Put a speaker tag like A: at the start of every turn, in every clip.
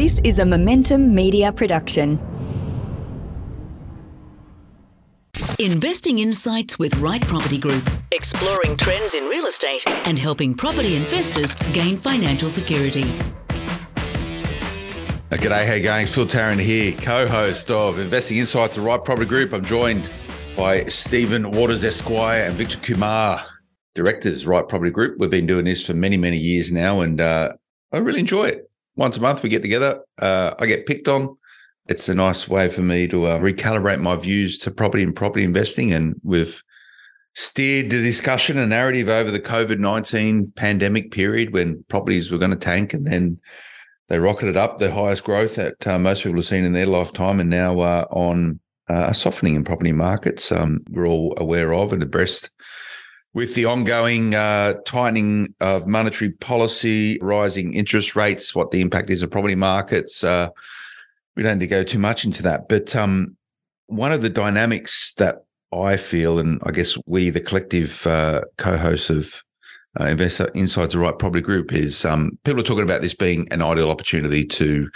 A: This is a Momentum Media production.
B: Investing insights with Right Property Group, exploring trends in real estate and helping property investors gain financial security.
C: G'day, how you going? Phil Tarrant here, co-host of Investing Insights, the Right Property Group. I'm joined by Stephen Waters Esquire and Victor Kumar, directors, Right Property Group. We've been doing this for many, many years now, and uh, I really enjoy it. Once a month, we get together. Uh, I get picked on. It's a nice way for me to uh, recalibrate my views to property and property investing, and we've steered the discussion and narrative over the COVID 19 pandemic period when properties were going to tank and then they rocketed up the highest growth that uh, most people have seen in their lifetime and now uh, on uh, a softening in property markets um, we're all aware of and abreast with the ongoing uh, tightening of monetary policy, rising interest rates, what the impact is of property markets. Uh, we don't need to go too much into that. But um, one of the dynamics that I feel, and I guess we, the collective uh, co-hosts of uh, Investor Insights the Right Property Group, is um, people are talking about this being an ideal opportunity to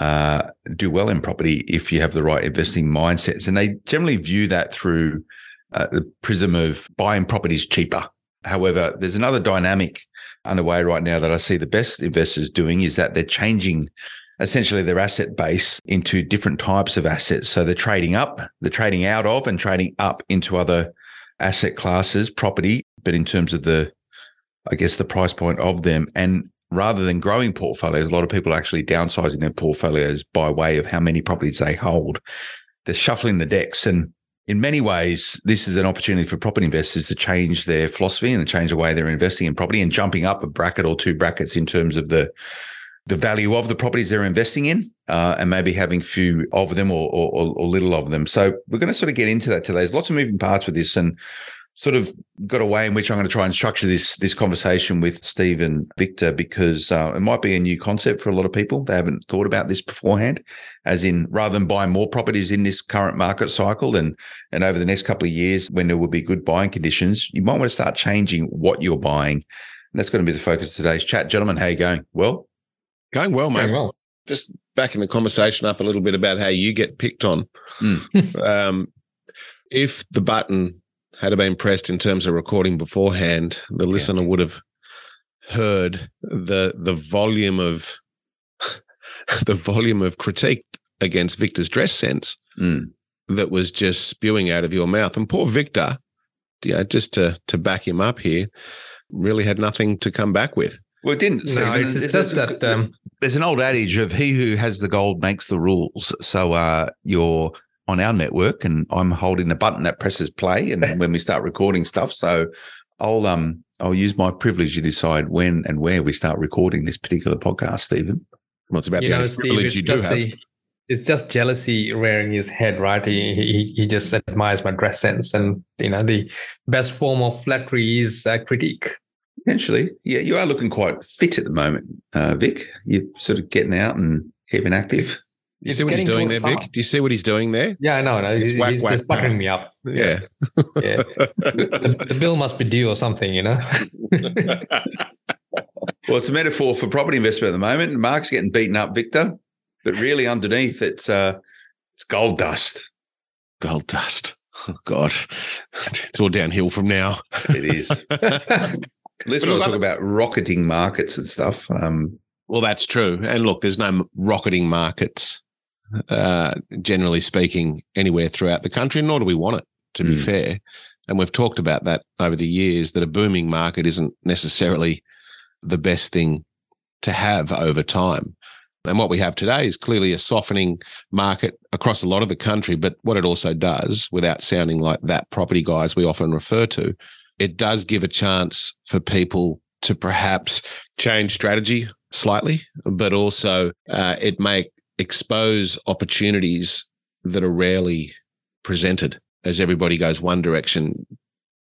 C: uh, do well in property if you have the right investing mindsets, and they generally view that through uh, the prism of buying properties cheaper. However, there's another dynamic underway right now that I see the best investors doing is that they're changing essentially their asset base into different types of assets. So they're trading up, they're trading out of and trading up into other asset classes, property, but in terms of the, I guess, the price point of them. And rather than growing portfolios, a lot of people are actually downsizing their portfolios by way of how many properties they hold. They're shuffling the decks. And in many ways, this is an opportunity for property investors to change their philosophy and change the way they're investing in property and jumping up a bracket or two brackets in terms of the the value of the properties they're investing in, uh, and maybe having few of them or, or, or little of them. So we're going to sort of get into that today. There's lots of moving parts with this, and sort of got a way in which I'm going to try and structure this this conversation with Steve and Victor because uh, it might be a new concept for a lot of people. They haven't thought about this beforehand, as in rather than buying more properties in this current market cycle and and over the next couple of years when there will be good buying conditions, you might want to start changing what you're buying. And that's going to be the focus of today's chat. Gentlemen, how you going? Well,
D: Going well, mate.
E: Going well.
D: Just backing the conversation up a little bit about how you get picked on.
C: Mm.
D: um, if the button had it been pressed in terms of recording beforehand, the listener would have heard the the volume of the volume of critique against Victor's dress sense
C: Mm.
D: that was just spewing out of your mouth. And poor Victor, you know, just to to back him up here, really had nothing to come back with.
C: Well, it didn't.
E: No,
C: Stephen.
E: it's, it's just that um,
C: there's an old adage of he who has the gold makes the rules. So uh, you're on our network, and I'm holding the button that presses play, and when we start recording stuff, so I'll um I'll use my privilege to decide when and where we start recording this particular podcast, Stephen.
D: Well, it's about
E: you
D: the
E: know, Steve,
D: privilege you do
E: just
D: have.
E: the, it's just jealousy rearing his head, right? He, he he just admires my dress sense, and you know, the best form of flattery is uh, critique.
C: Potentially, yeah, you are looking quite fit at the moment, uh, Vic. You're sort of getting out and keeping active.
D: You see what he's doing there,
E: towards
D: Vic? Do you see what he's doing there?
E: Yeah, I know. no,
D: It's
E: he's,
D: whack,
E: he's
D: whack,
E: just buttering
D: bang.
E: me up.
D: Yeah.
E: yeah. the, the bill must be due or something, you know.
C: Well, it's a metaphor for property investment at the moment. Mark's getting beaten up, Victor, but really underneath it's uh, it's gold dust.
D: Gold dust. Oh God, it's all downhill from now.
C: It is. At least we'll talk about rocketing markets and stuff. Um,
D: Well, that's true. And look, there's no rocketing markets, uh, generally speaking, anywhere throughout the country, nor do we want it, to be
C: Mm.
D: fair. And we've talked about that over the years that a booming market isn't necessarily the best thing to have over time. And what we have today is clearly a softening market across a lot of the country. But what it also does, without sounding like that property guys we often refer to, it does give a chance for people to perhaps change strategy slightly, but also uh, it may expose opportunities that are rarely presented as everybody goes one direction.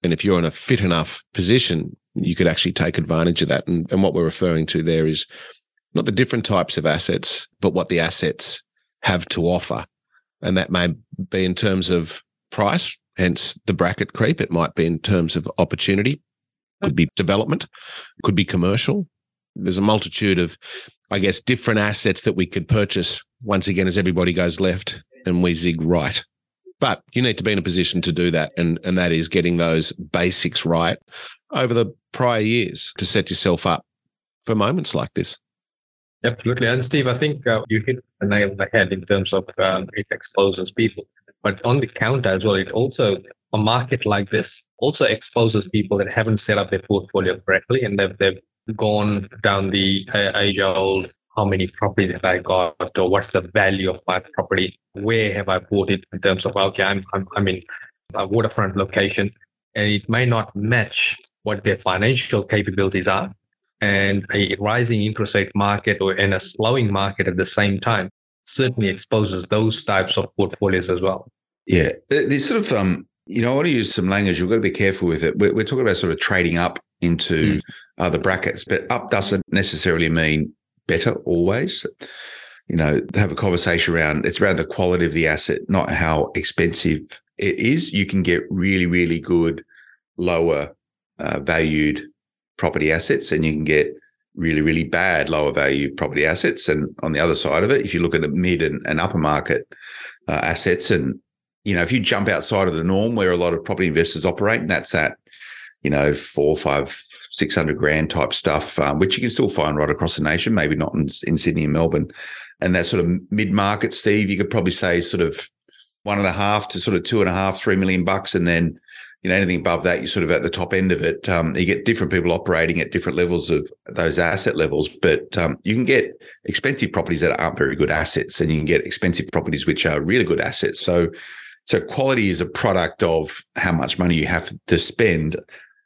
D: And if you're in a fit enough position, you could actually take advantage of that. And, and what we're referring to there is not the different types of assets, but what the assets have to offer. And that may be in terms of price, hence the bracket creep. It might be in terms of opportunity, could be development, could be commercial, there's a multitude of, I guess, different assets that we could purchase once again as everybody goes left and we zig right. But you need to be in a position to do that. And, and that is getting those basics right over the prior years to set yourself up for moments like this.
E: Absolutely. And Steve, I think uh, you hit the nail on the head in terms of um, it exposes people. But on the counter as well, it also, a market like this also exposes people that haven't set up their portfolio correctly and they've, they've gone down the uh, age old how many properties have I got or what's the value of my property? Where have I bought it in terms of, okay, I'm, I'm, I'm in a waterfront location and it may not match what their financial capabilities are. And a rising interest rate market or in a slowing market at the same time certainly exposes those types of portfolios as well.
C: Yeah, there's sort of um, you know, I want to use some language. You've got to be careful with it. We're, we're talking about sort of trading up into mm. Uh, the brackets, but up doesn't necessarily mean better always. You know, have a conversation around it's around the quality of the asset, not how expensive it is. You can get really, really good, lower uh, valued property assets, and you can get really, really bad lower value property assets. And on the other side of it, if you look at the mid and, and upper market uh, assets, and you know, if you jump outside of the norm where a lot of property investors operate, and that's at you know four, five, 600 grand type stuff, um, which you can still find right across the nation, maybe not in, in Sydney and Melbourne. And that sort of mid market, Steve, you could probably say sort of one and a half to sort of two and a half, three million bucks. And then, you know, anything above that, you're sort of at the top end of it. Um, you get different people operating at different levels of those asset levels, but um, you can get expensive properties that aren't very good assets, and you can get expensive properties which are really good assets. So, so quality is a product of how much money you have to spend,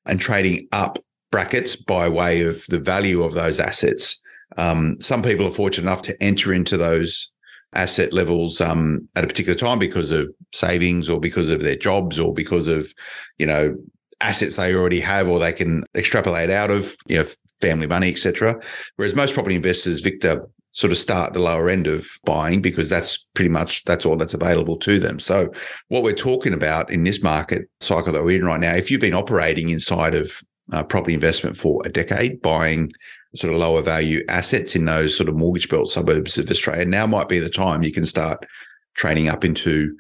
C: and trading up brackets by way of the value of those assets. Um, some people are fortunate enough to enter into those asset levels um, at a particular time because of savings or because of their jobs or because of you know assets they already have or they can extrapolate out of you know family money etc whereas most property investors victor sort of start the lower end of buying because that's pretty much that's all that's available to them so what we're talking about in this market cycle that we're in right now if you've been operating inside of uh, property investment for a decade, buying sort of lower value assets in those sort of mortgage belt suburbs of Australia. Now might be the time you can start trading up into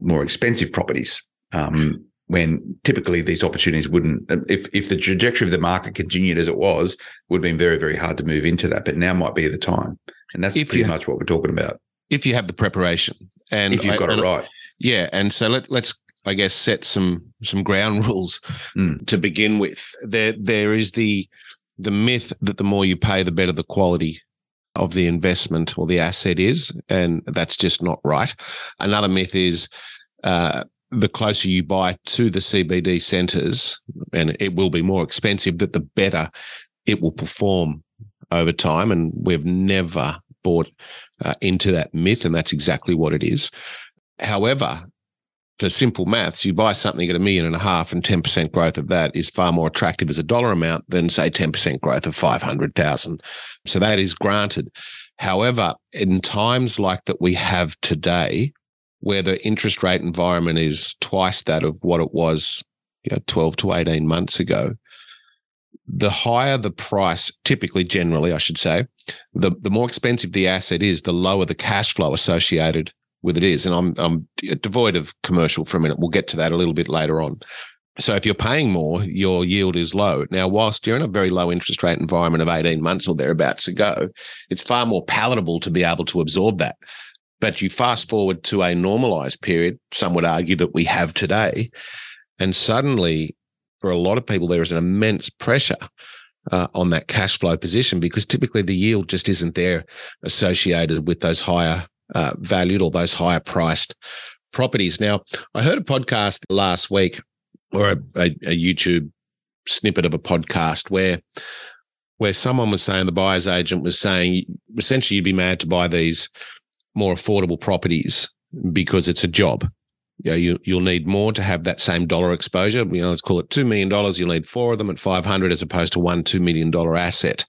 C: more expensive properties. Um, when typically these opportunities wouldn't, if if the trajectory of the market continued as it was, it would have been very very hard to move into that. But now might be the time, and that's if pretty much what we're talking about.
D: If you have the preparation, and
C: if you've got I, it right,
D: yeah. And so let let's I guess, set some some ground rules mm. to begin with. There there is the the myth that the more you pay, the better the quality of the investment or the asset is, and that's just not right. Another myth is uh, the closer you buy to the CBD centres, and it will be more expensive, that the better it will perform over time. And we've never bought uh, into that myth, and that's exactly what it is. However, for simple maths, you buy something at a million and a half and 10% growth of that is far more attractive as a dollar amount than say 10% growth of 500,000. So that is granted. However, in times like that we have today, where the interest rate environment is twice that of what it was you know, 12 to 18 months ago, the higher the price, typically, generally, I should say, the, the more expensive the asset is, the lower the cash flow associated with it is. And I'm I'm devoid of commercial for a minute. We'll get to that a little bit later on. So if you're paying more, your yield is low. Now, whilst you're in a very low interest rate environment of 18 months or thereabouts ago, it's far more palatable to be able to absorb that. But you fast forward to a normalized period, some would argue that we have today, and suddenly for a lot of people, there is an immense pressure uh, on that cash flow position because typically the yield just isn't there associated with those higher uh, valued or those higher priced properties. Now, I heard a podcast last week or a, a, a YouTube snippet of a podcast where where someone was saying the buyer's agent was saying essentially you'd be mad to buy these more affordable properties because it's a job. You know, you, you'll need more to have that same dollar exposure. You know, let's call it $2 million. You'll need four of them at 500 as opposed to one $2 million asset.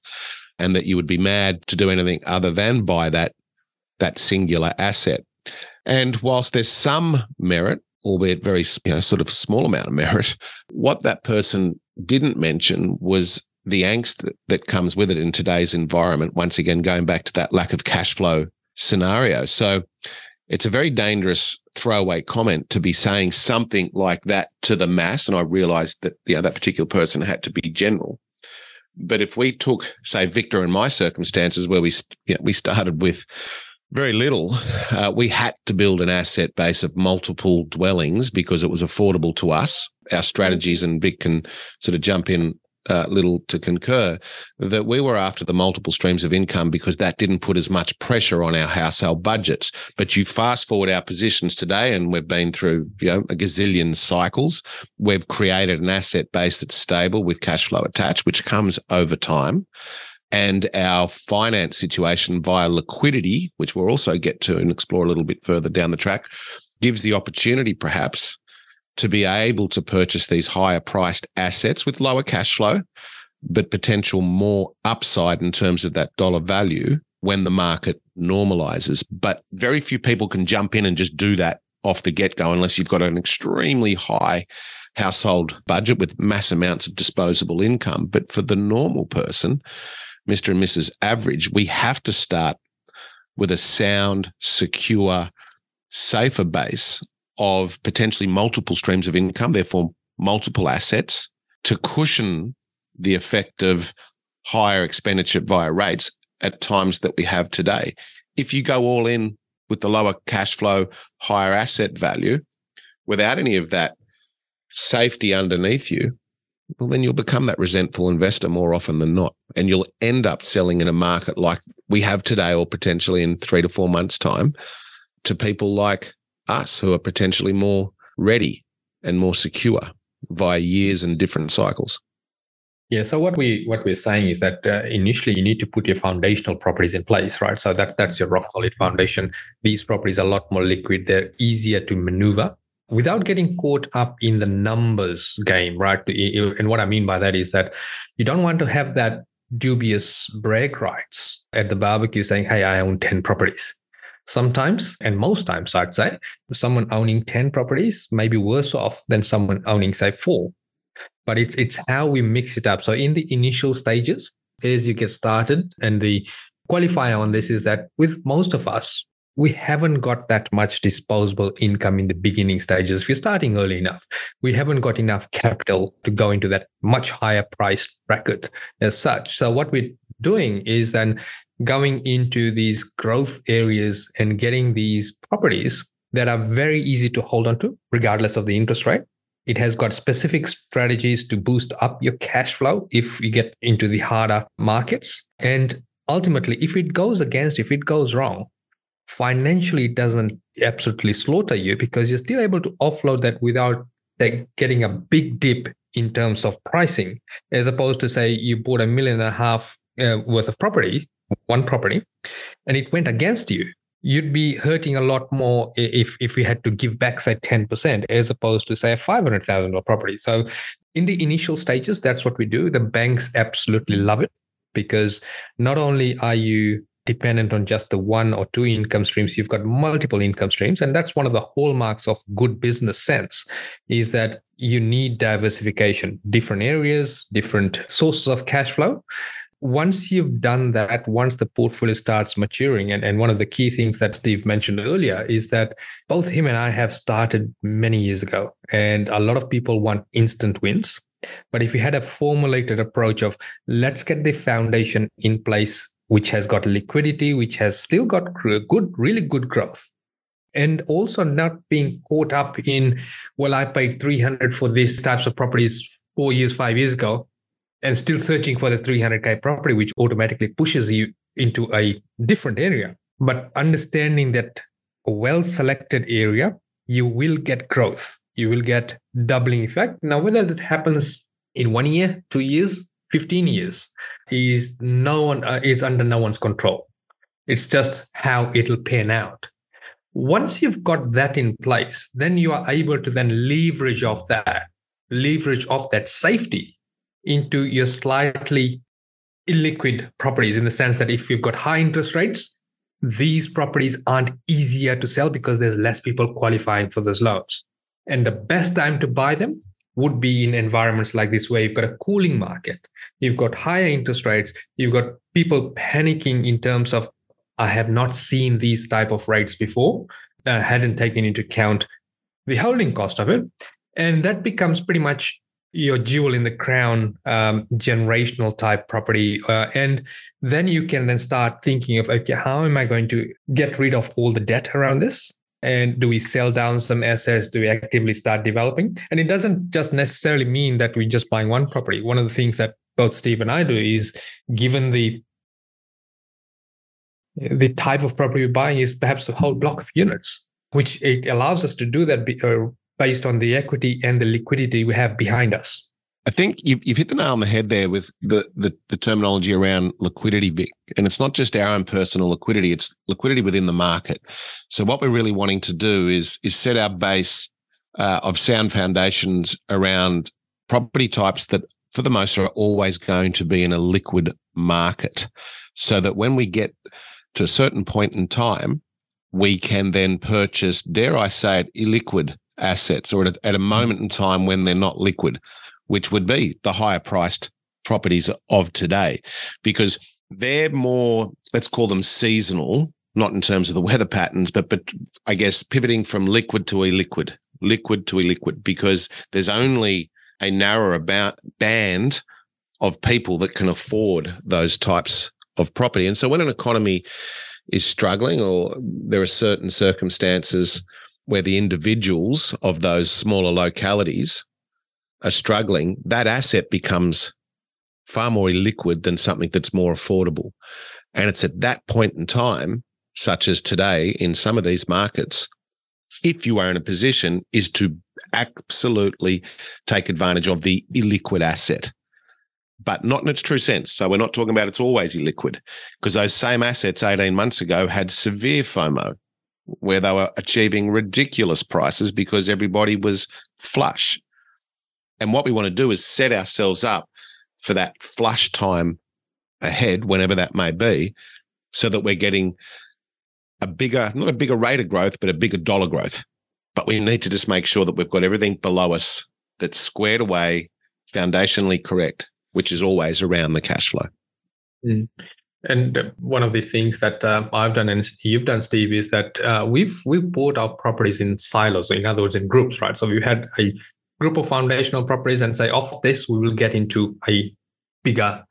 D: And that you would be mad to do anything other than buy that that singular asset. And whilst there's some merit, albeit very you know, sort of small amount of merit, what that person didn't mention was the angst that, comes with it in today's environment. Once again, going back to that lack of cash flow scenario. So it's a very dangerous throwaway comment to be saying something like that to the mass. And I realized that you know, that particular person had to be general. But if we took, say, Victor and my circumstances, where we you know, we started with very little, uh, we had to build an asset base of multiple dwellings because it was affordable to us. Our strategies, and Vic can sort of jump in uh, little to concur that we were after the multiple streams of income because that didn't put as much pressure on our household budgets. But you fast forward our positions today, and we've been through you know a gazillion cycles. We've created an asset base that's stable with cash flow attached, which comes over time. And our finance situation via liquidity, which we'll also get to and explore a little bit further down the track, gives the opportunity perhaps to be able to purchase these higher priced assets with lower cash flow, but potential more upside in terms of that dollar value when the market normalizes. But very few people can jump in and just do that off the get go unless you've got an extremely high household budget with mass amounts of disposable income. But for the normal person, Mr. and Mrs. Average, we have to start with a sound, secure, safer base of potentially multiple streams of income, therefore multiple assets to cushion the effect of higher expenditure via rates at times that we have today. If you go all in with the lower cash flow, higher asset value, without any of that safety underneath you, well, then you'll become that resentful investor more often than not. And you'll end up selling in a market like we have today, or potentially in three to four months' time, to people like us who are potentially more ready and more secure via years and different cycles.
E: Yeah. So what we what we're saying is that uh, initially you need to put your foundational properties in place, right? So that that's your rock solid foundation. These properties are a lot more liquid. They're easier to maneuver without getting caught up in the numbers game, right? And what I mean by that is that you don't want to have that dubious brag rights at the barbecue saying, "Hey, I own ten properties." Sometimes, and most times, I'd say, someone owning 10 properties may be worse off than someone owning, say, four. But it's it's how we mix it up. So in the initial stages, as you get started, and the qualifier on this is that with most of us, we haven't got that much disposable income in the beginning stages. If you're starting early enough, we haven't got enough capital to go into that much higher price bracket as such. So what we're doing is then going into these growth areas and getting these properties that are very easy to hold on to, regardless of the interest rate. It has got specific strategies to boost up your cash flow if you get into the harder markets. And ultimately, if it goes against, if it goes wrong, financially it doesn't absolutely slaughter you because you're still able to offload that without getting a big dip in terms of pricing, as opposed to say you bought a million and a half uh, worth of property one property and it went against you. You'd be hurting a lot more if if we had to give back say 10% as opposed to say a $500,000 property. So in the initial stages that's what we do. The banks absolutely love it because not only are you dependent on just the one or two income streams you've got multiple income streams. And that's one of the hallmarks of good business sense is that you need diversification. Different areas different sources of cash flow. Once you've done that, once the portfolio starts maturing, and, and one of the key things that Steve mentioned earlier is that both him and I have started many years ago, and a lot of people want instant wins. But if you had a formulated approach of let's get the foundation in place, which has got liquidity, which has still got good, really good growth, and also not being caught up in, well, I paid 300 for these types of properties four years, five years ago and still searching for the 300k property, which automatically pushes you into a different area. But understanding that a well selected area, you will get growth. You will get doubling effect. Now, whether that happens in one year, two years, 15 years is no one uh, is under no one's control. It's just how it'll pan out. Once you've got that in place, then you are able to then leverage off that, leverage off that safety into your slightly illiquid properties in the sense that if you've got high interest rates, these properties aren't easier to sell because there's less people qualifying for those loans. And the best time to buy them would be in environments like this where you've got a cooling market, you've got higher interest rates, you've got people panicking in terms of I have not seen these type of rates before, uh, hadn't taken into account the holding cost of it, and that becomes pretty much your jewel in the crown um, generational type property uh, and then you can then start thinking of okay how am i going to get rid of all the debt around this and do we sell down some assets? Do we actively start developing? And it doesn't just necessarily mean that we're just buying one property. One of the things that both steve and i do is given the the type of property we're buying is perhaps a whole block of units which it allows us to do that uh, based on the equity and the liquidity we have behind us
D: I think you've, you've hit the nail on the head there with the, the, the terminology around liquidity, Vic. And it's not just our own personal liquidity; it's liquidity within the market. So what we're really wanting to do is is set our base uh, of sound foundations around property types that, for the most, are always going to be in a liquid market, so that when we get to a certain point in time, we can then purchase, dare I say it, illiquid assets, or at a, at a moment in time when they're not liquid which would be the higher priced properties of today, because they're more, let's call them seasonal, not in terms of the weather patterns, but but I guess pivoting from liquid to illiquid, liquid to illiquid, because there's only a narrower about band of people that can afford those types of property. And so when an economy is struggling or there are certain circumstances where the individuals of those smaller localities are struggling, that asset becomes far more illiquid than something that's more affordable. And it's at that point in time, such as today in some of these markets, if you are in a position, is to absolutely take advantage of the illiquid asset, but not in its true sense. So we're not talking about it's always illiquid because those same assets 18 months ago had severe FOMO where they were achieving ridiculous prices because everybody was flush. And what we want to do is set ourselves up for that flush time ahead, whenever that may be, so that we're getting a bigger, not a bigger rate of growth, but a bigger dollar growth. But we need to just make sure that we've got everything below us that's squared away, foundationally correct, which is always around the cash flow.
E: Mm. And one of the things that um, I've done and you've done, Steve, is that uh, we've we've bought our properties in silos, in other words, in groups, right? So we had a group of foundational properties and say, off this, we will get into a bigger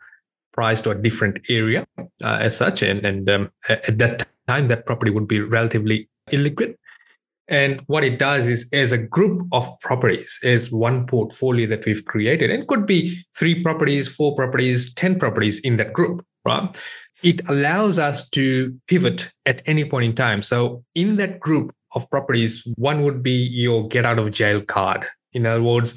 E: priced or different area uh, as such. And, and um, at that time, that property would be relatively illiquid. And what it does is, as a group of properties, as one portfolio that we've created, and could be three properties, four properties, 10 properties in that group, right? It allows us to pivot at any point in time. So, in that group of properties, one would be your get out of jail card in other words,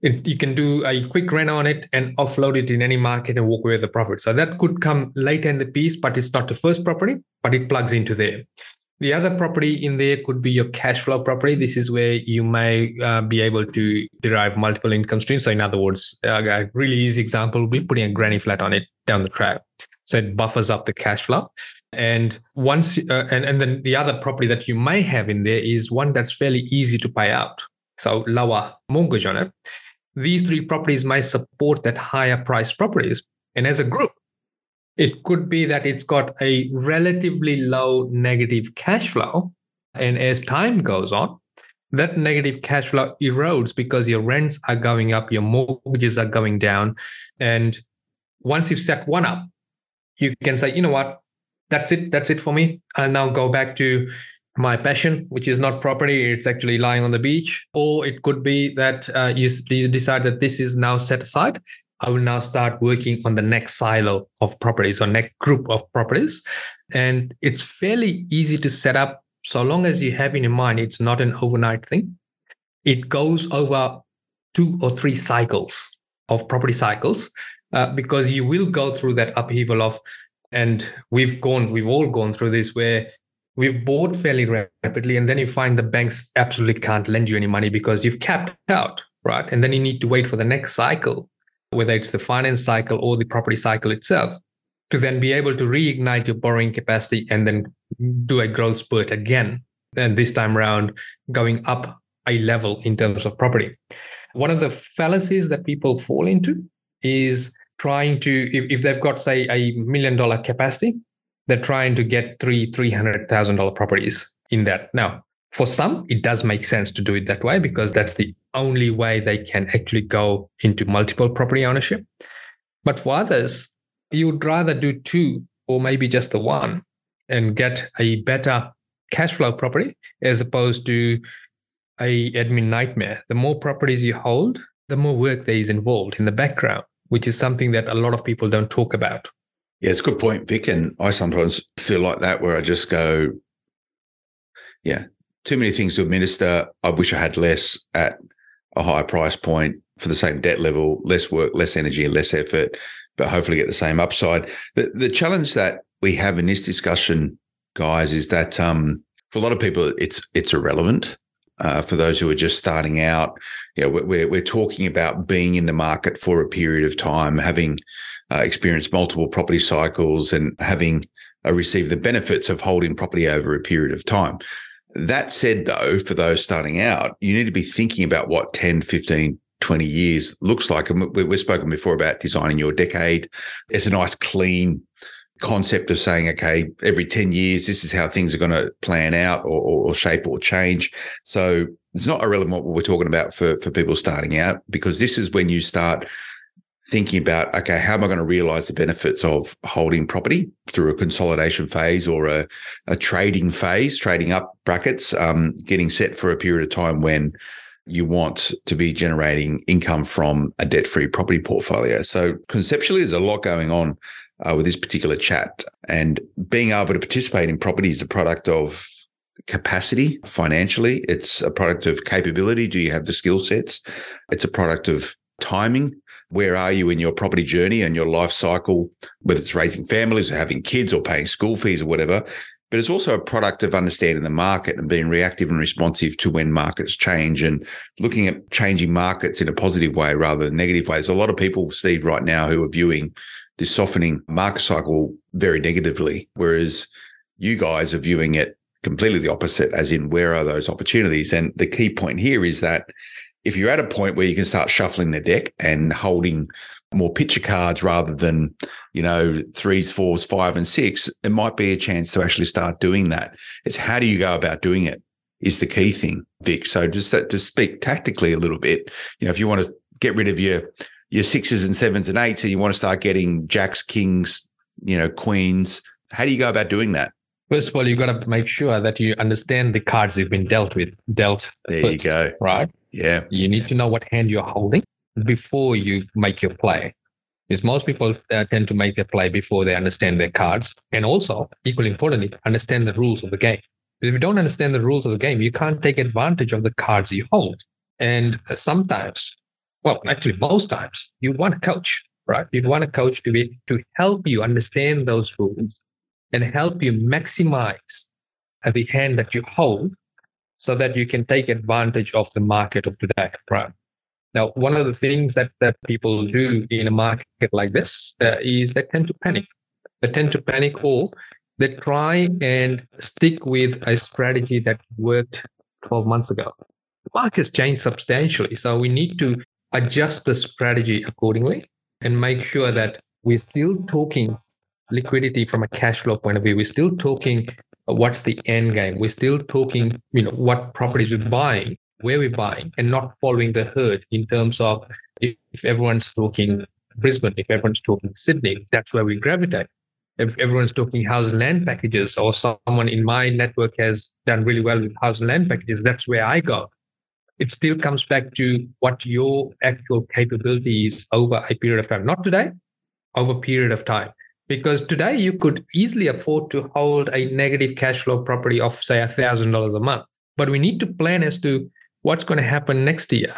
E: it, you can do a quick run on it and offload it in any market and walk away with the profit. So that could come later in the piece, but it's not the first property, but it plugs into there. The other property in there could be your cash flow property. This is where you may uh, be able to derive multiple income streams. So, in other words, a really easy example would be putting a granny flat on it down the track. So it buffers up the cash flow. And once, uh, and, and then the other property that you may have in there is one that's fairly easy to pay out so lower mortgage on it, these three properties might support that higher priced properties. And as a group, it could be that it's got a relatively low negative cash flow. And as time goes on, that negative cash flow erodes because your rents are going up, your mortgages are going down. And once you've set one up, you can say, you know what, that's it, that's it for me. I'll now go back to my passion, which is not property, it's actually lying on the beach. Or it could be that uh, you, you decide that this is now set aside. I will now start working on the next silo of properties or next group of properties. And it's fairly easy to set up so long as you have in your mind it's not an overnight thing. It goes over two or three cycles of property cycles uh, because you will go through that upheaval of and we've gone we've all gone through this where we've bought fairly rapidly and then you find the banks absolutely can't lend you any money because you've capped out right? And then you need to wait for the next cycle whether it's the finance cycle or the property cycle itself to then be able to reignite your borrowing capacity and then do a growth spurt again and this time around going up a level in terms of property. One of the fallacies that people fall into is trying to, if, if they've got, say, a million dollar capacity, they're trying to get three $300,000 properties in that. Now, for some, it does make sense to do it that way because that's the only way they can actually go into multiple property ownership. But for others, you would rather do two or maybe just the one and get a better cash flow property as opposed to a admin nightmare. The more properties you hold, the more work there is involved in the background, which is something that a lot of people don't talk about.
C: Yeah, it's a good point, Vic. And I sometimes feel like that where I just go, yeah, too many things to administer. I wish I had less at a higher price point for the same debt level, less work, less energy, less effort, but hopefully get the same upside. The, the challenge that we have in this discussion, guys, is that um, for a lot of people, it's it's irrelevant. Uh, for those who are just starting out, you know, we're we're talking about being in the market for a period of time, having uh, experienced multiple property cycles, and having uh, received the benefits of holding property over a period of time. That said, though, for those starting out, you need to be thinking about what 10, 15, 20 years looks like. And we've spoken before about designing your decade. It's a nice, clean concept of saying, okay, every 10 years, this is how things are going to plan out or, or, shape or change. So it's not irrelevant what we're talking about for, for people starting out, because this is when you start thinking about, okay, how am I going to realize the benefits of holding property through a consolidation phase or a, a trading phase, trading up brackets, um, getting set for a period of time when you want to be generating income from a debt free property portfolio. So conceptually, there's a lot going on uh, with this particular chat. And being able to participate in property is a product of capacity financially. It's a product of capability. Do you have the skill sets? It's a product of timing. Where are you in your property journey and your life cycle, whether it's raising families or having kids or paying school fees or whatever? But it's also a product of understanding the market and being reactive and responsive to when markets change and looking at changing markets in a positive way rather than negative ways. A lot of people, Steve, right now who are viewing this softening market cycle very negatively, whereas you guys are viewing it completely the opposite, as in where are those opportunities? And the key point here is that if you're at a point where you can start shuffling the deck and holding more picture cards rather than, you know, threes, fours, five, and six, it might be a chance to actually start doing that. It's how do you go about doing it is the key thing, Vic. So just to speak tactically a little bit, you know, if you want to get rid of your your sixes and sevens and eights, and you want to start getting jacks, kings, you know, queens. How do you go about doing that?
E: First of all, you've got to make sure that you understand the cards you've been dealt with, dealt.
C: There
E: first,
C: you go.
E: Right.
C: Yeah.
E: You need to know what hand you're holding before you make your play. Because most people uh, tend to make their play before they understand their cards, and also, equally importantly, understand the rules of the game. If you don't understand the rules of the game, you can't take advantage of the cards you hold. And uh, sometimes well, actually, most times you'd want a coach, right? You'd want a coach to be to help you understand those rules and help you maximize the hand that you hold so that you can take advantage of the market of today, right? Now, one of the things that, that people do in a market like this uh, is they tend to panic. They tend to panic or they try and stick with a strategy that worked 12 months ago. The market has changed substantially. So we need to adjust the strategy accordingly and make sure that we're still talking liquidity from a cash flow point of view. We're still talking what's the end game. We're still talking, you know, what properties we're buying, where we're buying, and not following the herd in terms of if, everyone's talking Brisbane, if everyone's talking Sydney, that's where we gravitate. If everyone's talking house and land packages, or someone in my network has done really well with house and land packages, that's where I go it still comes back to what your actual capability is over a period of time. Not today, over a period of time. Because today you could easily afford to hold a negative cash flow property of, say, $1,000 a month. But we need to plan as to what's going to happen next year.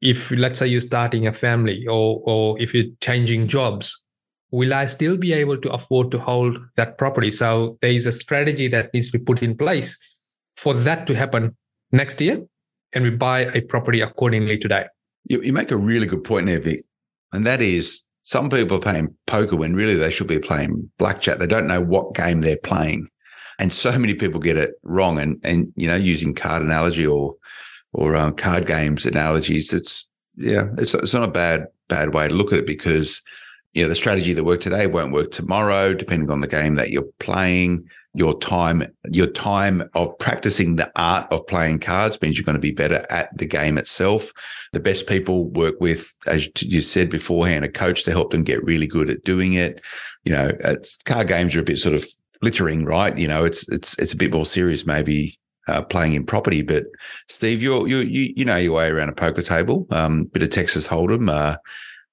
E: If, let's say, you're starting a family or, or if you're changing jobs, will I still be able to afford to hold that property? So there is a strategy that needs to be put in place for that to happen next year and we buy a property accordingly today.
C: You, you make a really good point there, Vic. And that is some people are playing poker when really they should be playing blackjack. They don't know what game they're playing. And so many people get it wrong. And, and you know, using card analogy or, or um, card games analogies, it's yeah, it's it's not a bad bad way to look at it because you know the strategy that worked today won't work tomorrow, depending on the game that you're playing. Your time, your time of practicing the art of playing cards means you're going to be better at the game itself. The best people work with, as you said beforehand, a coach to help them get really good at doing it. You know, card games are a bit sort of glittering, right? You know, it's it's it's a bit more serious maybe uh, playing in property. But Steve, you're you you you know your way around a poker table. Um, bit of Texas Hold'em. Uh,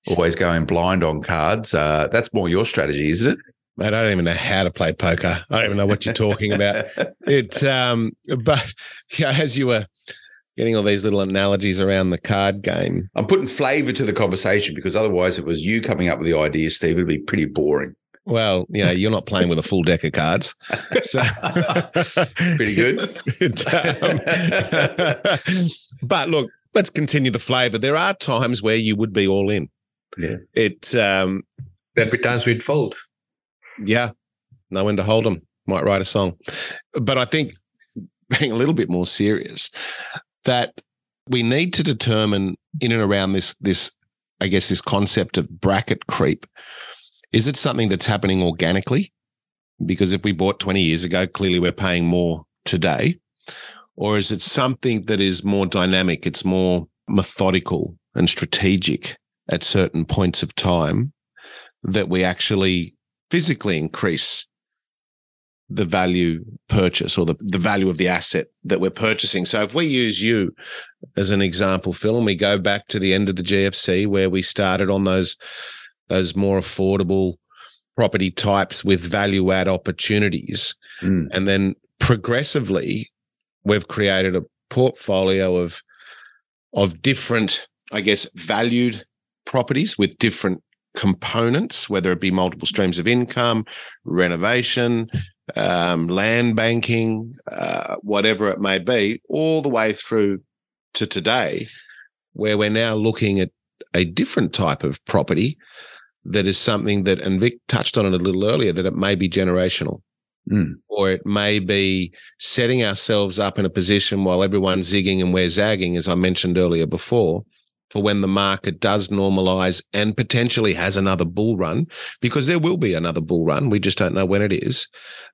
C: always going blind on cards. Uh, that's more your strategy, isn't it?
D: Mate, I don't even know how to play poker. I don't even know what you're talking about. It, um, but yeah, as you were getting all these little analogies around the card game,
C: I'm putting flavour to the conversation because otherwise, it was you coming up with the idea, Steve, it'd be pretty boring.
D: Well, you know, you're not playing with a full deck of cards, so
C: pretty good.
D: um, but look, let's continue the flavour. There are times where you would be all in.
C: Yeah.
D: It um
E: there'd be times we'd fold.
D: Yeah. Know when to hold them. Might write a song. But I think being a little bit more serious, that we need to determine in and around this this I guess this concept of bracket creep. Is it something that's happening organically? Because if we bought 20 years ago, clearly we're paying more today. Or is it something that is more dynamic? It's more methodical and strategic at certain points of time that we actually physically increase the value purchase or the, the value of the asset that we're purchasing. So if we use you as an example, Phil, and we go back to the end of the GFC where we started on those those more affordable property types with value add opportunities. Mm. And then progressively we've created a portfolio of of different, I guess, valued properties with different components, whether it be multiple streams of income, renovation, um, land banking, uh, whatever it may be, all the way through to today, where we're now looking at a different type of property that is something that, and Vic touched on it a little earlier, that it may be generational. Mm. Or it may be setting ourselves up in a position while everyone's zigging and we're zagging, as I mentioned earlier before, for when the market does normalize and potentially has another bull run, because there will be another bull run. We just don't know when it is,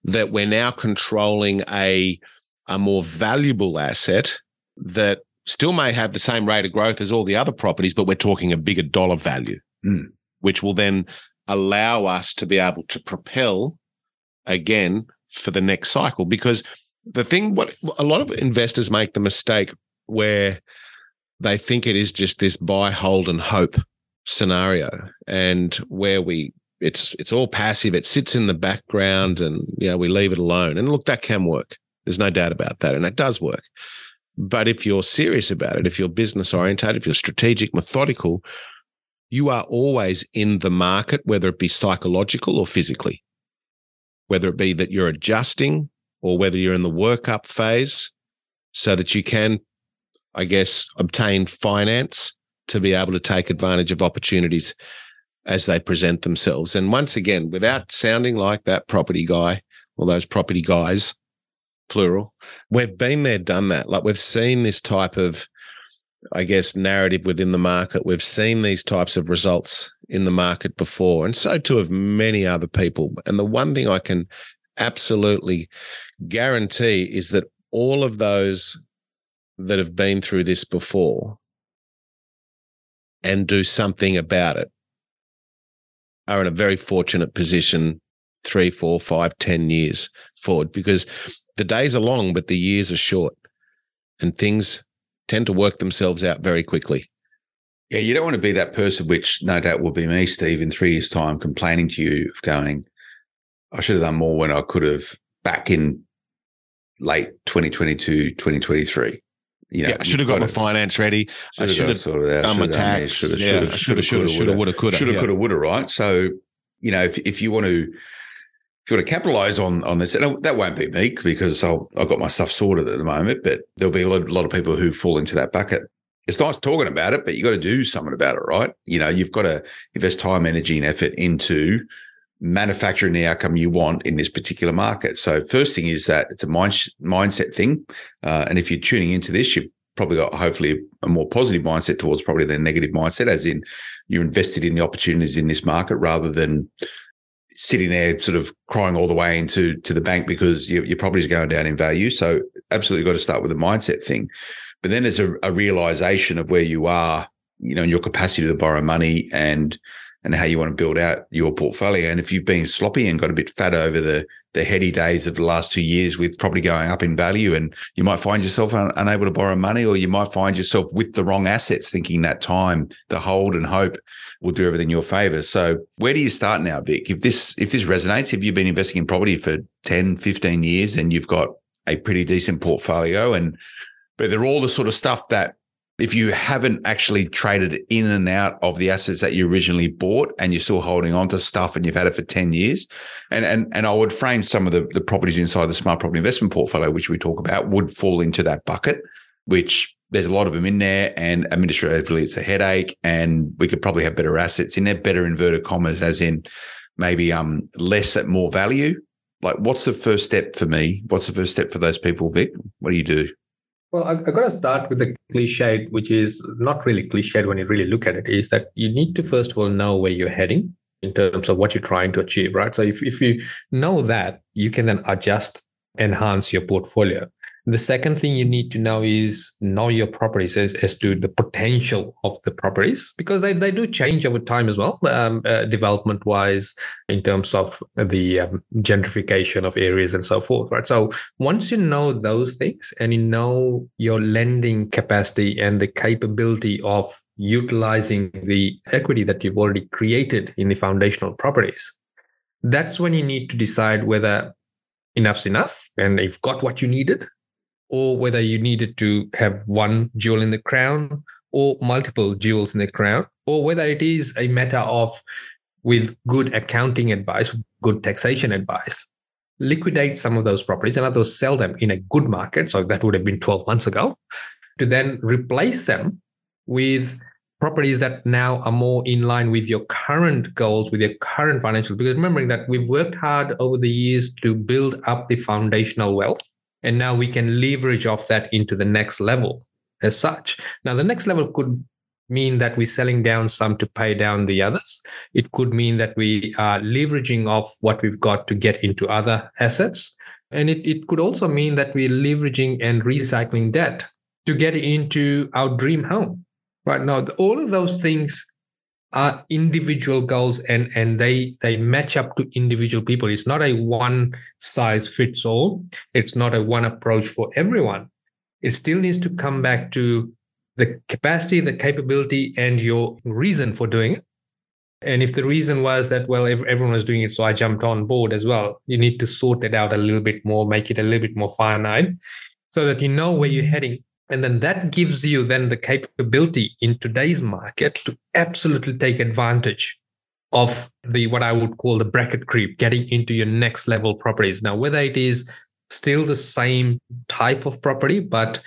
D: that we're now controlling a, a more valuable asset that still may have the same rate of growth as all the other properties, but we're talking a bigger dollar value, mm. which will then allow us to be able to propel again for the next cycle. Because the thing, what a lot of investors make the mistake where they think it is just this buy, hold, and hope scenario, and where we it's it's all passive. It sits in the background, and you know we leave it alone. And look, that can work. There's no doubt about that, and it does work. But if you're serious about it, if you're business oriented, if you're strategic, methodical, you are always in the market, whether it be psychological or physically, whether it be that you're adjusting or whether you're in the workup phase so that you can I guess, obtain finance to be able to take advantage of opportunities as they present themselves. And once again, without sounding like that property guy or those property guys, plural, we've been there, done that. Like we've seen this type of, I guess, narrative within the market. We've seen these types of results in the market before, and so too have many other people. And the one thing I can absolutely guarantee is that all of those that have been through this before and do something about it are in a very fortunate position three, four, five, ten years forward because the days are long, but the years are short and things tend to work themselves out very quickly.
C: Yeah, you don't want to be that person, which no doubt will be me, Steve, in three years' time, complaining to you of going, I should have done more when I could have back in late 2022, 2023.
D: You know, yeah, I should have got my finance ready. I should have sort of done my tax. Should have, should have, should have, should have, should have, would have, could have,
C: should have, could have, would have. Right. So, you know, if if you want to, if you want to capitalize on on this, and that won't be me because I'll, I've got my stuff sorted at the moment. But there'll be a lot, a lot of people who fall into that bucket. It's nice talking about it, but you got to do something about it, right? You know, you've got to invest time, energy, and effort into manufacturing the outcome you want in this particular market. So first thing is that it's a mind, mindset thing. Uh, and if you're tuning into this, you've probably got hopefully a more positive mindset towards probably their negative mindset, as in you're invested in the opportunities in this market rather than sitting there sort of crying all the way into to the bank because your, your property's going down in value. So absolutely got to start with a mindset thing. But then there's a, a realization of where you are, you know, your capacity to borrow money and and how you want to build out your portfolio. And if you've been sloppy and got a bit fat over the the heady days of the last two years with property going up in value, and you might find yourself un- unable to borrow money, or you might find yourself with the wrong assets, thinking that time the hold and hope will do everything in your favor. So where do you start now, Vic? If this if this resonates, if you've been investing in property for 10, 15 years and you've got a pretty decent portfolio and but they're all the sort of stuff that if you haven't actually traded in and out of the assets that you originally bought and you're still holding on to stuff and you've had it for 10 years and and and I would frame some of the, the properties inside the smart property investment portfolio which we talk about would fall into that bucket which there's a lot of them in there and administratively it's a headache and we could probably have better assets in there better inverted commas as in maybe um less at more value. Like what's the first step for me? What's the first step for those people Vic? What do you do
E: well, I, I got to start with the cliche, which is not really cliche when you really look at it, is that you need to first of all know where you're heading in terms of what you're trying to achieve, right? So if, if you know that, you can then adjust, enhance your portfolio. The second thing you need to know is know your properties as, as to the potential of the properties because they, they do change over time as well, um, uh, development wise, in terms of the um, gentrification of areas and so forth, right? So once you know those things and you know your lending capacity and the capability of utilizing the equity that you've already created in the foundational properties, that's when you need to decide whether enough's enough and you've got what you needed or whether you needed to have one jewel in the crown or multiple jewels in the crown, or whether it is a matter of with good accounting advice, good taxation advice, liquidate some of those properties and others sell them in a good market. So that would have been 12 months ago, to then replace them with properties that now are more in line with your current goals, with your current financial. Because remembering that we've worked hard over the years to build up the foundational wealth and now we can leverage off that into the next level as such. Now, the next level could mean that we're selling down some to pay down the others. It could mean that we are leveraging off what we've got to get into other assets. And it, it could also mean that we're leveraging and recycling debt to get into our dream home. Right now, all of those things are individual goals and and they they match up to individual people. It's not a one size fits all. It's not a one approach for everyone. It still needs to come back to the capacity the capability and your reason for doing it. And if the reason was that well everyone was doing it so i jumped on board as well. You need to sort it out a little bit more make it a little bit more finite so that you know where you're heading and then that gives you then the capability in today's market to absolutely take advantage of the what I would call the bracket creep, getting into your next level properties. Now, whether it is still the same type of property, but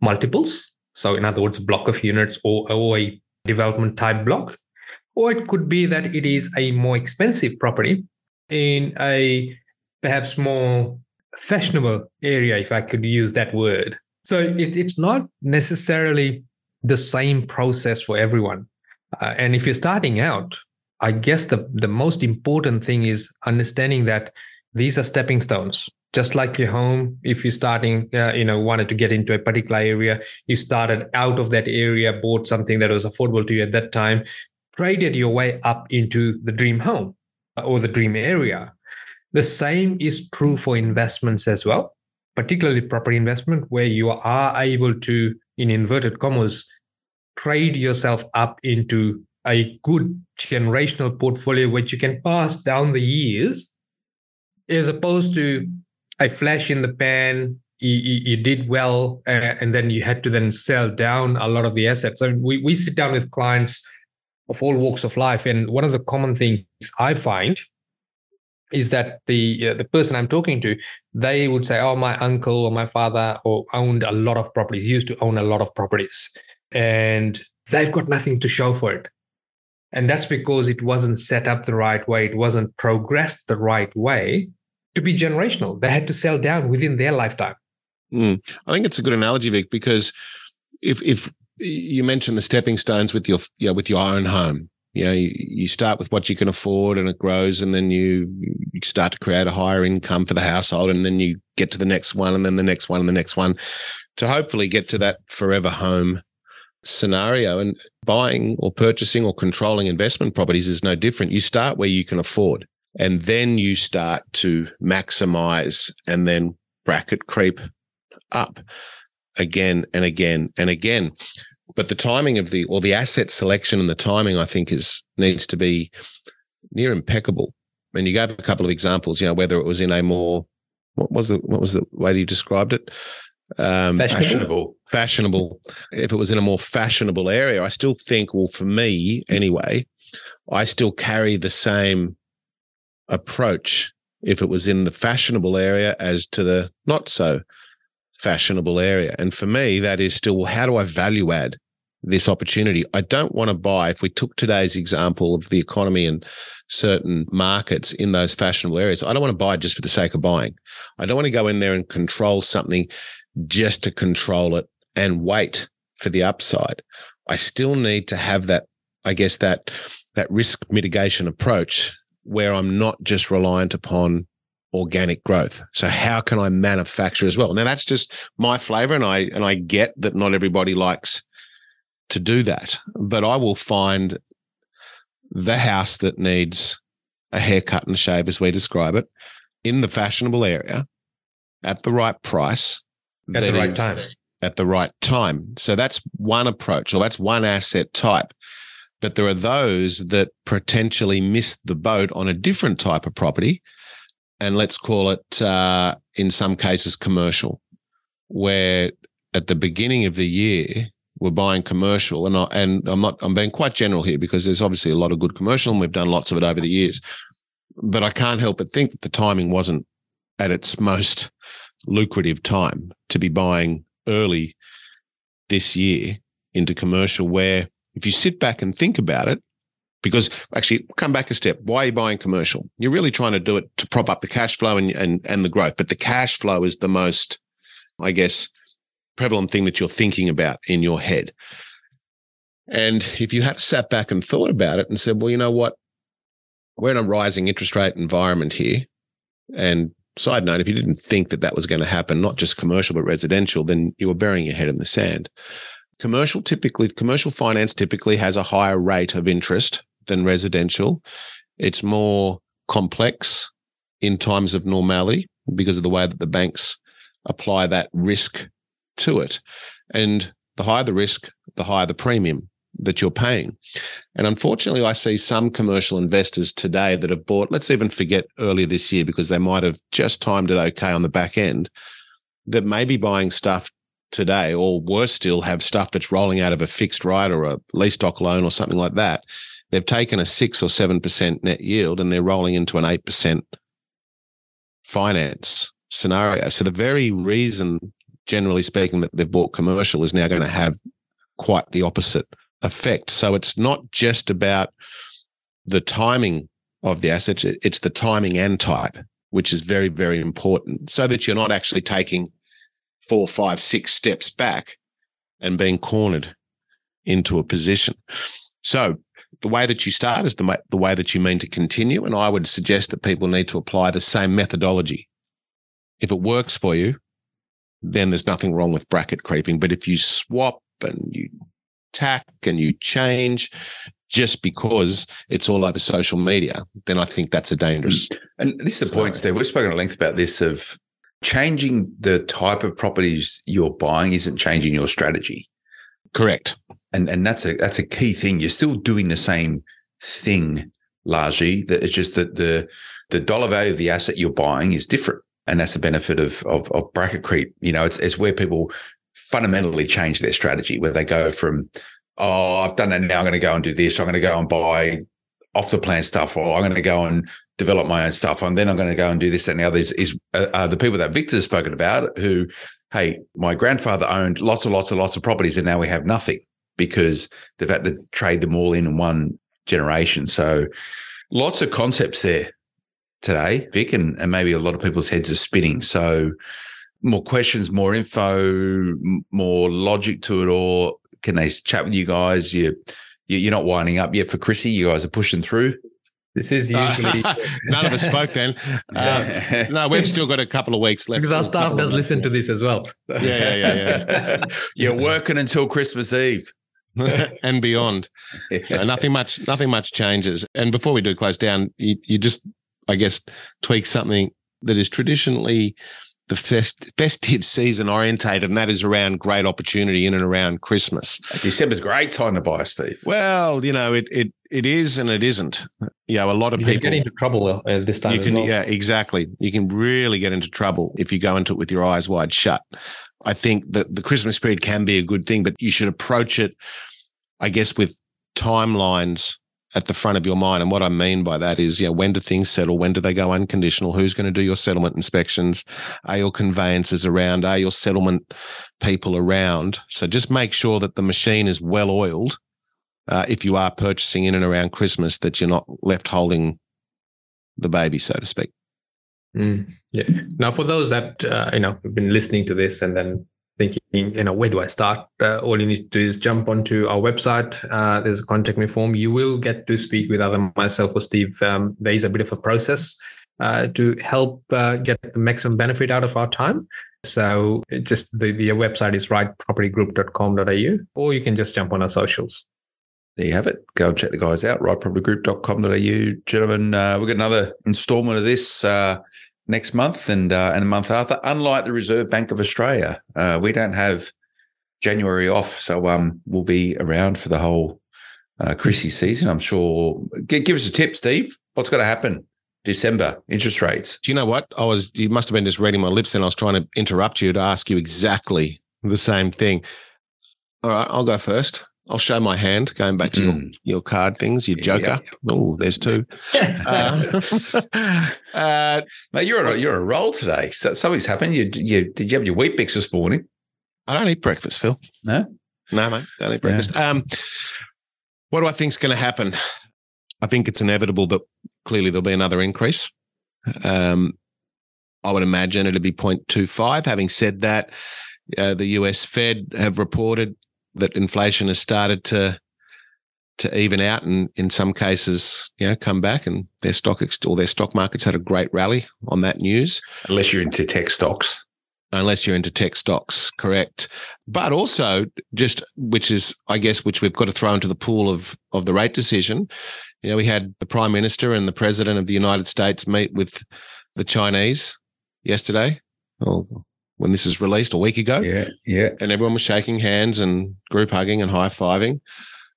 E: multiples. So, in other words, a block of units or, or a development type block, or it could be that it is a more expensive property in a perhaps more fashionable area, if I could use that word. So it, it's not necessarily the same process for everyone. Uh, and if you're starting out, I guess the, the most important thing is understanding that these are stepping stones. Just like your home, if you're starting, uh, you know, wanted to get into a particular area, you started out of that area, bought something that was affordable to you at that time, traded your way up into the dream home uh, or the dream area. The same is true for investments as well particularly property investment, where you are able to, in inverted commas, trade yourself up into a good generational portfolio which you can pass down the years, as opposed to a flash in the pan. You, you, you did well, uh, and then you had to then sell down a lot of the assets. So we, we sit down with clients of all walks of life, and one of the common things I find is that the uh, the person I'm talking to, they would say, "Oh, my uncle or my father or owned a lot of properties, used to own a lot of properties, and they've got nothing to show for it." And that's because it wasn't set up the right way, it wasn't progressed the right way to be generational. They had to sell down within their lifetime.
D: Mm. I think it's a good analogy, Vic, because if if you mentioned the stepping stones with your you know, with your own home, you know, you, you start with what you can afford and it grows, and then you you start to create a higher income for the household, and then you get to the next one, and then the next one, and the next one, to hopefully get to that forever home scenario. And buying or purchasing or controlling investment properties is no different. You start where you can afford, and then you start to maximize and then bracket creep up again and again and again. But the timing of the or the asset selection and the timing, I think, is needs to be near impeccable. And you gave a couple of examples, you know, whether it was in a more what was the what was the way that you described it?
C: Um, fashionable.
D: Fashionable. If it was in a more fashionable area, I still think, well, for me anyway, I still carry the same approach if it was in the fashionable area as to the not so fashionable area. And for me, that is still, well, how do I value add this opportunity? I don't want to buy, if we took today's example of the economy and certain markets in those fashionable areas, I don't want to buy just for the sake of buying. I don't want to go in there and control something just to control it and wait for the upside. I still need to have that, I guess, that that risk mitigation approach where I'm not just reliant upon organic growth. So how can I manufacture as well? Now that's just my flavor and I and I get that not everybody likes to do that, but I will find the house that needs a haircut and a shave as we describe it in the fashionable area at the right price
C: at the right time
D: at the right time. So that's one approach or that's one asset type. But there are those that potentially miss the boat on a different type of property and let's call it, uh, in some cases, commercial, where at the beginning of the year, we're buying commercial. And, I, and I'm not, I'm being quite general here because there's obviously a lot of good commercial and we've done lots of it over the years. But I can't help but think that the timing wasn't at its most lucrative time to be buying early this year into commercial, where if you sit back and think about it, because actually come back a step why are you buying commercial you're really trying to do it to prop up the cash flow and and, and the growth but the cash flow is the most i guess prevalent thing that you're thinking about in your head. And if you had sat back and thought about it and said well you know what? We're in a rising interest rate environment here. And side note if you didn't think that that was going to happen not just commercial but residential then you were burying your head in the sand. Commercial typically commercial finance typically has a higher rate of interest than residential. It's more complex in times of normality because of the way that the banks apply that risk to it. And the higher the risk, the higher the premium that you're paying. And unfortunately, I see some commercial investors today that have bought, let's even forget earlier this year because they might have just timed it okay on the back end, that may be buying stuff today, or worse still, have stuff that's rolling out of a fixed rate or a lease stock loan or something like that they've taken a six or seven percent net yield and they're rolling into an eight percent finance scenario. So the very reason, generally speaking, that they've bought commercial is now going to have quite the opposite effect. So it's not just about the timing of the assets, it's the timing and type, which is very, very important so that you're not actually taking four, five, six steps back and being cornered into a position. So the way that you start is the, the way that you mean to continue. And I would suggest that people need to apply the same methodology. If it works for you, then there's nothing wrong with bracket creeping. But if you swap and you tack and you change just because it's all over social media, then I think that's a dangerous.
C: Mm. And this is the point, Steve. We've spoken at length about this of changing the type of properties you're buying isn't changing your strategy.
D: Correct
C: and and that's a that's a key thing. You're still doing the same thing largely. That it's just that the the dollar value of the asset you're buying is different, and that's the benefit of of, of bracket creep. You know, it's it's where people fundamentally change their strategy, where they go from oh I've done that now I'm going to go and do this. I'm going to go and buy off the plan stuff, or I'm going to go and develop my own stuff, and then I'm going to go and do this and the others. Is uh, uh, the people that Victor's spoken about who. Hey, my grandfather owned lots and lots and lots of properties, and now we have nothing because they've had to trade them all in in one generation. So lots of concepts there today, Vic, and, and maybe a lot of people's heads are spinning. So more questions, more info, more logic to it, or can they chat with you guys? You, you're not winding up yet for Chrissy. You guys are pushing through.
E: This is usually
D: none of us spoke then. Uh, no, we've still got a couple of weeks left.
E: Because our staff does listen to this as well.
D: Yeah, yeah, yeah. yeah.
C: You're working until Christmas Eve.
D: and beyond. Yeah. nothing much, nothing much changes. And before we do close down, you, you just, I guess, tweak something that is traditionally the fest, festive season orientated, and that is around great opportunity in and around Christmas.
C: December's a great time to buy, Steve.
D: Well, you know, it it it is and it isn't. You know, a lot of
E: you
D: people
E: get into trouble uh, this time.
D: You can,
E: well.
D: yeah, exactly. You can really get into trouble if you go into it with your eyes wide shut. I think that the Christmas period can be a good thing, but you should approach it, I guess, with timelines at the front of your mind. And what I mean by that is, you know, when do things settle? When do they go unconditional? Who's going to do your settlement inspections? Are your conveyancers around? Are your settlement people around? So just make sure that the machine is well oiled. Uh, if you are purchasing in and around Christmas, that you're not left holding the baby, so to speak.
E: Mm, yeah. Now, for those that uh, you know have been listening to this and then thinking, you know, where do I start? Uh, all you need to do is jump onto our website. Uh, there's a contact me form. You will get to speak with either myself or Steve. Um, there is a bit of a process uh, to help uh, get the maximum benefit out of our time. So just the, the website is rightpropertygroup.com.au, or you can just jump on our socials.
C: There you have it. Go and check the guys out, rightpropertygroup.com.au. Gentlemen, uh, we've got another installment of this uh, next month and uh, and a month after. Unlike the Reserve Bank of Australia, uh, we don't have January off, so um, we'll be around for the whole uh, Chrissy season. I'm sure. G- give us a tip, Steve. What's going to happen? December interest rates.
D: Do you know what I was? You must have been just reading my lips, and I was trying to interrupt you to ask you exactly the same thing. All right, I'll go first. I'll show my hand, going back to mm. your, your card things, your Joker. Yeah. Oh, there's two. uh,
C: uh, Mate, you're a, you're a roll today. So something's happened. You, you did you have your Weet-Bix this morning?
D: I don't eat breakfast, Phil.
C: No,
D: no, mate, don't eat breakfast. Yeah. Um, what do I think's going to happen? I think it's inevitable that clearly there'll be another increase. Um, I would imagine it'll be 0.25. Having said that, uh, the US Fed have reported that inflation has started to to even out and in some cases, you know, come back and their stock or their stock markets had a great rally on that news.
C: Unless you're into tech stocks.
D: Unless you're into tech stocks, correct. But also just which is I guess which we've got to throw into the pool of of the rate decision. You know, we had the Prime Minister and the President of the United States meet with the Chinese yesterday. Or when this is released a week ago.
C: Yeah, yeah.
D: And everyone was shaking hands and group hugging and high fiving.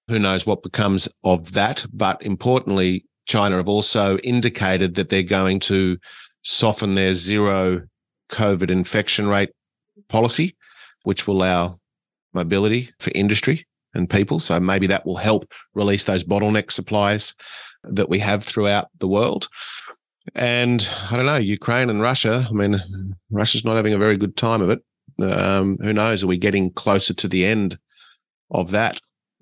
D: Who knows what becomes of that? But importantly, China have also indicated that they're going to soften their zero COVID infection rate policy, which will allow mobility for industry and people. So maybe that will help release those bottleneck supplies that we have throughout the world. And I don't know, Ukraine and Russia. I mean, Russia's not having a very good time of it. Um, who knows? Are we getting closer to the end of that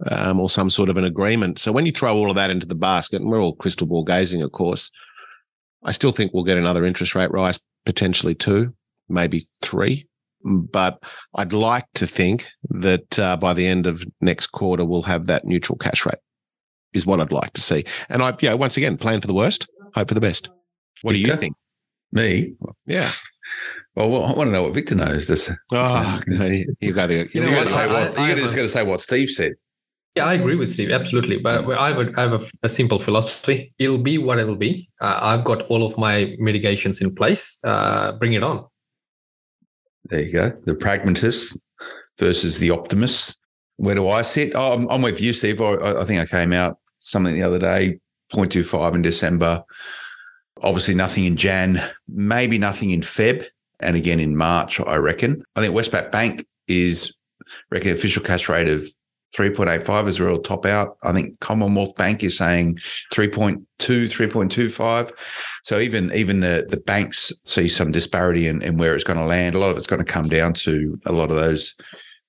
D: um, or some sort of an agreement? So when you throw all of that into the basket, and we're all crystal ball gazing, of course, I still think we'll get another interest rate rise, potentially two, maybe three. But I'd like to think that uh, by the end of next quarter, we'll have that neutral cash rate, is what I'd like to see. And I, yeah, once again, plan for the worst, hope for the best. What Victor? do you think?
C: Me?
D: Yeah.
C: Well, I want to know what Victor knows. This.
D: Oh, you got to.
C: You, you know, say what, I, you're just going to say what Steve said.
E: Yeah, I agree with Steve absolutely. But I have, I have a, a, simple philosophy. It'll be what it'll be. Uh, I've got all of my mitigations in place. Uh, bring it on.
C: There you go. The pragmatist versus the optimist. Where do I sit? Oh, I'm, I'm with you, Steve. I, I think I came out something the other day, 0.25 in December. Obviously, nothing in Jan, maybe nothing in Feb, and again in March, I reckon. I think Westpac Bank is reckon official cash rate of 3.85 is a real top out. I think Commonwealth Bank is saying 3.2, 3.25. So even even the the banks see some disparity in, in where it's going to land. A lot of it's going to come down to a lot of those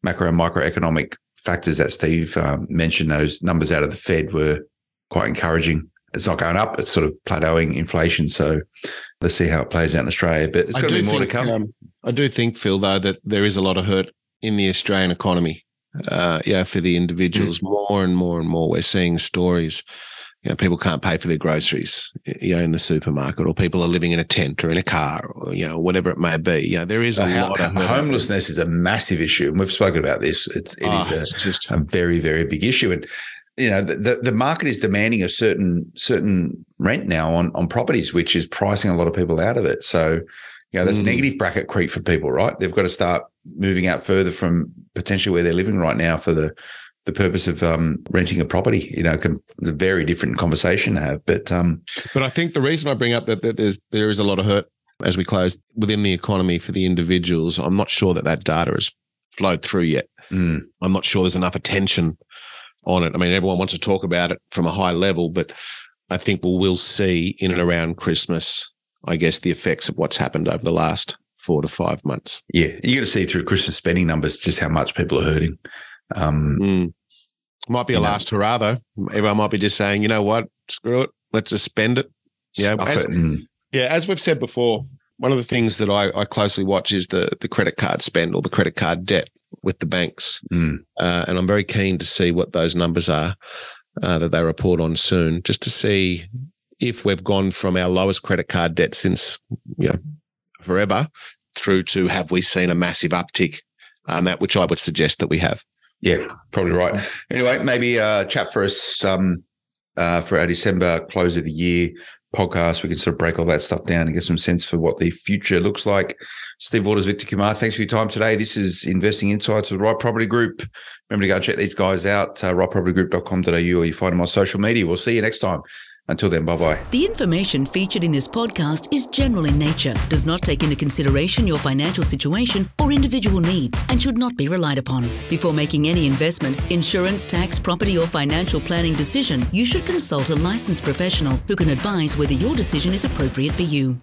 C: macro and microeconomic factors that Steve um, mentioned. Those numbers out of the Fed were quite encouraging it's not going up; it's sort of plateauing inflation. So let's see how it plays out in Australia. But it's got to be more
D: think,
C: to come.
D: Um, I do think, Phil, though, that there is a lot of hurt in the Australian economy. Uh, yeah, for the individuals, mm. more and more and more, we're seeing stories. You know, people can't pay for their groceries, you know, in the supermarket, or people are living in a tent or in a car, or you know, whatever it may be. You know, there is a
C: how,
D: lot of
C: homelessness is a massive issue, and we've spoken about this. It's it oh, is a, just a very very big issue, and you know the, the market is demanding a certain certain rent now on on properties, which is pricing a lot of people out of it. So, you know, that's mm. negative bracket creep for people, right? They've got to start moving out further from potentially where they're living right now for the the purpose of um, renting a property. You know, can, a very different conversation to have. But um,
D: but I think the reason I bring up that, that there's there is a lot of hurt as we close within the economy for the individuals. I'm not sure that that data has flowed through yet.
C: Mm.
D: I'm not sure there's enough attention on it. I mean, everyone wants to talk about it from a high level, but I think we'll, we'll see in and around Christmas, I guess, the effects of what's happened over the last four to five months.
C: Yeah, you're going to see through Christmas spending numbers just how much people are hurting. Um,
D: mm. Might be a know, last hurrah, though. Everyone might be just saying, you know what, screw it, let's just spend it. Yeah, as,
C: it
D: yeah. As we've said before, one of the things that I, I closely watch is the the credit card spend or the credit card debt with the banks.
C: Mm.
D: Uh, and I'm very keen to see what those numbers are uh, that they report on soon, just to see if we've gone from our lowest credit card debt since, you know, forever through to have we seen a massive uptick, um, that which I would suggest that we have.
C: Yeah, probably right. Anyway, maybe uh, chat for us um, uh, for our December close of the year podcast. We can sort of break all that stuff down and get some sense for what the future looks like. Steve Waters, Victor Kumar, thanks for your time today. This is Investing Insights with Right Property Group. Remember to go and check these guys out, uh, rightpropertygroup.com.au, or you find them on social media. We'll see you next time. Until then, bye bye.
B: The information featured in this podcast is general in nature, does not take into consideration your financial situation or individual needs, and should not be relied upon. Before making any investment, insurance, tax, property, or financial planning decision, you should consult a licensed professional who can advise whether your decision is appropriate for you.